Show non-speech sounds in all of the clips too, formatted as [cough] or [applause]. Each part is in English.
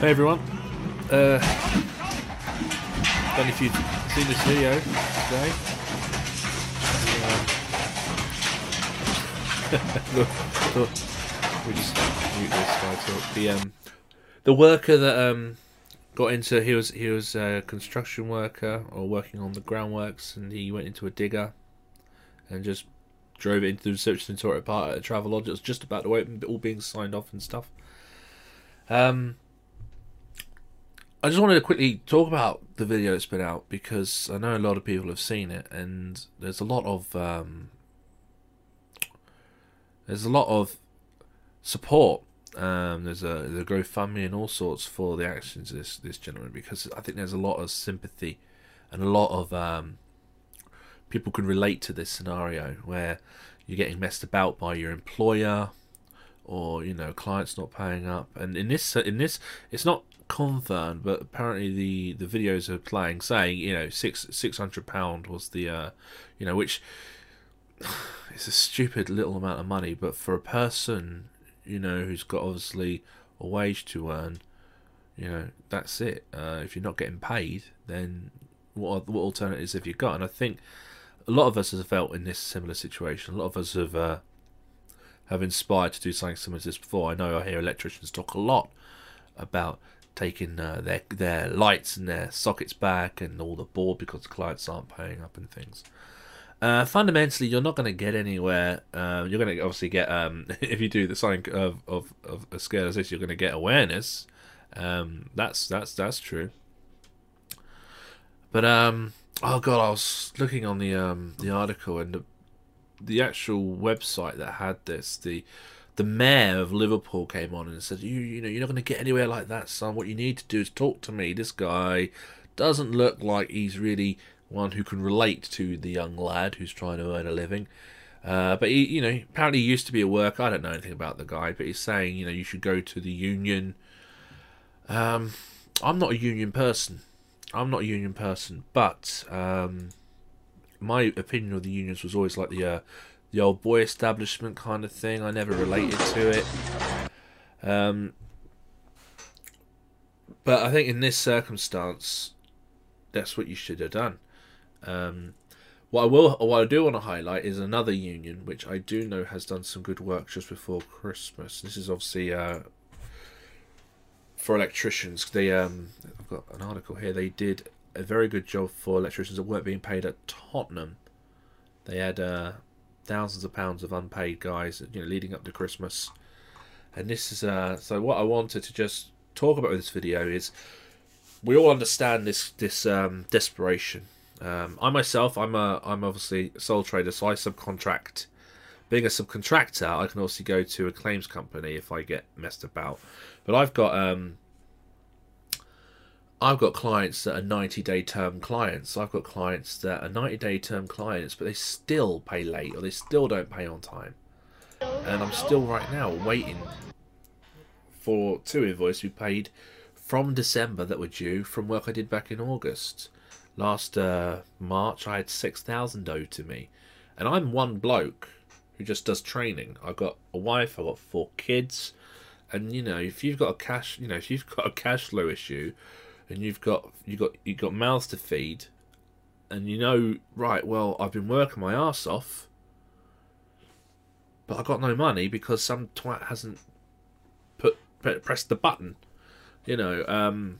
Hey everyone. Uh, don't know if you've seen this video today. Um, [laughs] we just mute this guy talk. The um, the worker that um got into he was he was a construction worker or working on the groundworks, and he went into a digger and just drove it into the reception and tore it apart at a Travelodge. It was just about to open, all being signed off and stuff. Um, I just wanted to quickly talk about the video that's been out because I know a lot of people have seen it, and there's a lot of um, there's a lot of support. Um, there's a a GoFundMe and all sorts for the actions of this this gentleman because I think there's a lot of sympathy and a lot of um, people can relate to this scenario where you're getting messed about by your employer or you know clients not paying up. And in this in this it's not confirmed but apparently the the videos are playing saying you know six six hundred pound was the uh you know which [sighs] it's a stupid little amount of money. But for a person you know who's got obviously a wage to earn you know that's it. Uh, if you're not getting paid then what what alternatives have you got? And i think a lot of us have felt in this similar situation. A lot of us have uh, have inspired to do something similar to this before. I know I hear electricians talk a lot about taking uh, their their lights and their sockets back and all the board because clients aren't paying up and things. Uh, fundamentally, you're not going to get anywhere. Uh, you're going to obviously get um, [laughs] if you do the something of, of, of a scale as this, you're going to get awareness. Um, that's that's that's true. But um, oh god, I was looking on the um the article and the actual website that had this, the the mayor of Liverpool came on and said, "You you know you're not going to get anywhere like that, son. What you need to do is talk to me. This guy doesn't look like he's really one who can relate to the young lad who's trying to earn a living." Uh, but he, you know, apparently he used to be a worker. I don't know anything about the guy, but he's saying, you know, you should go to the union. Um, I'm not a union person. I'm not a union person, but um, my opinion of the unions was always like the uh, the old boy establishment kind of thing. I never related to it. Um, but I think in this circumstance, that's what you should have done. Um, what I will, what I do want to highlight is another union, which I do know has done some good work just before Christmas. This is obviously uh, for electricians. They, um, I've got an article here. They did a very good job for electricians that weren't being paid at Tottenham. They had uh, thousands of pounds of unpaid guys, you know, leading up to Christmas. And this is uh, so. What I wanted to just talk about with this video is we all understand this this um, desperation. Um, I myself, I'm a I'm obviously a sole trader, so I subcontract. Being a subcontractor, I can also go to a claims company if I get messed about. But I've got um, I've got clients that are 90 day term clients. I've got clients that are 90 day term clients, but they still pay late or they still don't pay on time. And I'm still right now waiting for two invoices be paid from December that were due from work I did back in August. Last uh, March, I had 6,000 owed to me. And I'm one bloke who just does training. I've got a wife, I've got four kids. And you know, if you've got a cash, you know, if you've got a cash flow issue, and you've got you got you got mouths to feed, and you know, right? Well, I've been working my ass off, but I got no money because some twat hasn't put pressed the button. You know, um,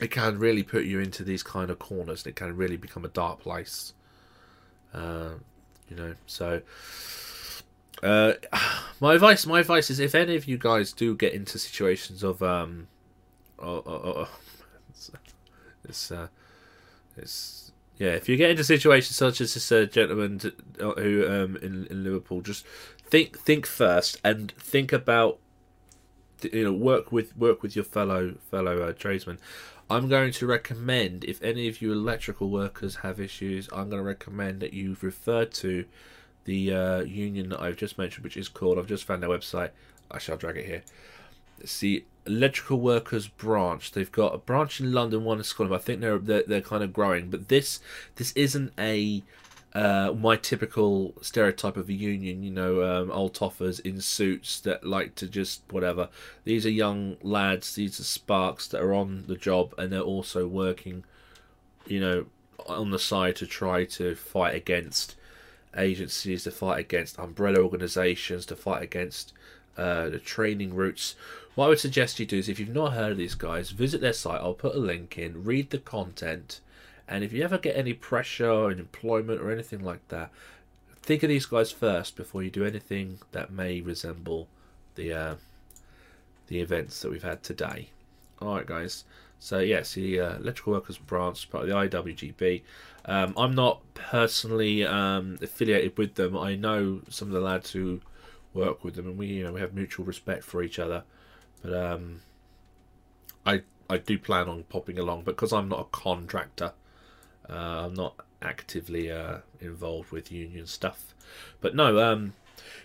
it can really put you into these kind of corners. It can really become a dark place. Uh, you know, so. Uh, [sighs] my advice, my advice is, if any of you guys do get into situations of um, oh, oh, oh, it's, it's, uh, it's yeah. If you get into situations such as this uh, gentleman uh, who um in, in Liverpool, just think think first and think about you know work with work with your fellow fellow uh, tradesmen. I'm going to recommend if any of you electrical workers have issues, I'm going to recommend that you refer to the uh, union that I've just mentioned, which is called. I've just found their website. I shall drag it here. It's the electrical workers branch. They've got a branch in London, one in Scotland. I think they're, they're they're kind of growing, but this this isn't a uh, my typical stereotype of a union, you know, um, old toffers in suits that like to just whatever. These are young lads, these are sparks that are on the job and they're also working, you know, on the side to try to fight against agencies, to fight against umbrella organisations, to fight against uh, the training routes. What I would suggest you do is if you've not heard of these guys, visit their site. I'll put a link in, read the content and if you ever get any pressure or employment or anything like that, think of these guys first before you do anything that may resemble the uh, the events that we've had today. All right, guys. So yes, the uh, electrical workers branch, part of the IWGB. Um, I'm not personally um, affiliated with them. I know some of the lads who work with them, and we you know we have mutual respect for each other. But um, I I do plan on popping along because I'm not a contractor. Uh, I'm not actively uh, involved with union stuff, but no. Um,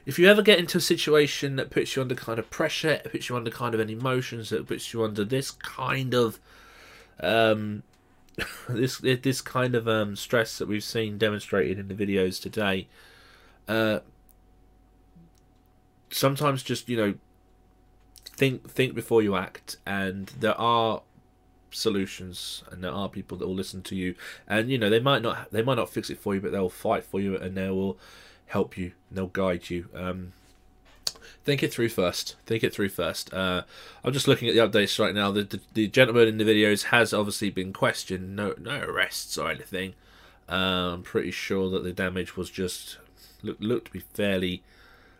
if you ever get into a situation that puts you under kind of pressure, puts you under kind of an emotions, that puts you under this kind of um, [laughs] this this kind of um, stress that we've seen demonstrated in the videos today, uh, sometimes just you know think think before you act, and there are solutions and there are people that will listen to you and you know they might not they might not fix it for you but they'll fight for you and they will help you and they'll guide you. Um, think it through first think it through first. Uh, i'm just looking at the updates right now. The, the, the, gentleman in the videos has obviously been questioned. No no arrests or anything. Uh, i'm pretty sure that the damage was just look, looked to be fairly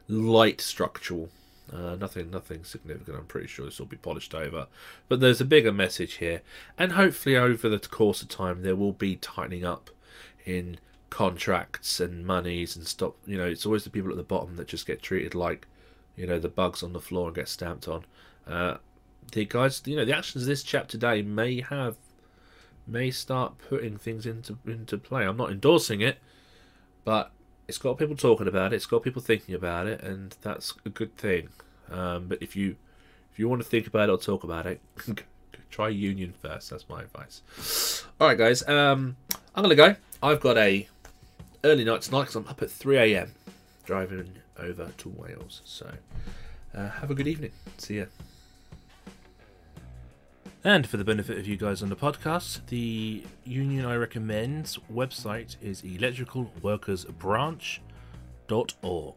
light structural uh, nothing, nothing significant. I'm pretty sure this will be polished over, but there's a bigger message here, and hopefully over the course of time there will be tightening up in contracts and monies and stop. You know, it's always the people at the bottom that just get treated like, you know, the bugs on the floor and get stamped on. Uh, the guys, you know, the actions of this chap today may have, may start putting things into into play. I'm not endorsing it, but it's got people talking about it. It's got people thinking about it, and that's a good thing. Um, but if you if you want to think about it or talk about it, [laughs] try union first. That's my advice. All right, guys. Um, I'm gonna go. I've got a early night tonight because I'm up at 3 a.m. driving over to Wales. So uh, have a good evening. See ya. And for the benefit of you guys on the podcast, the union I recommend's website is electricalworkersbranch.org.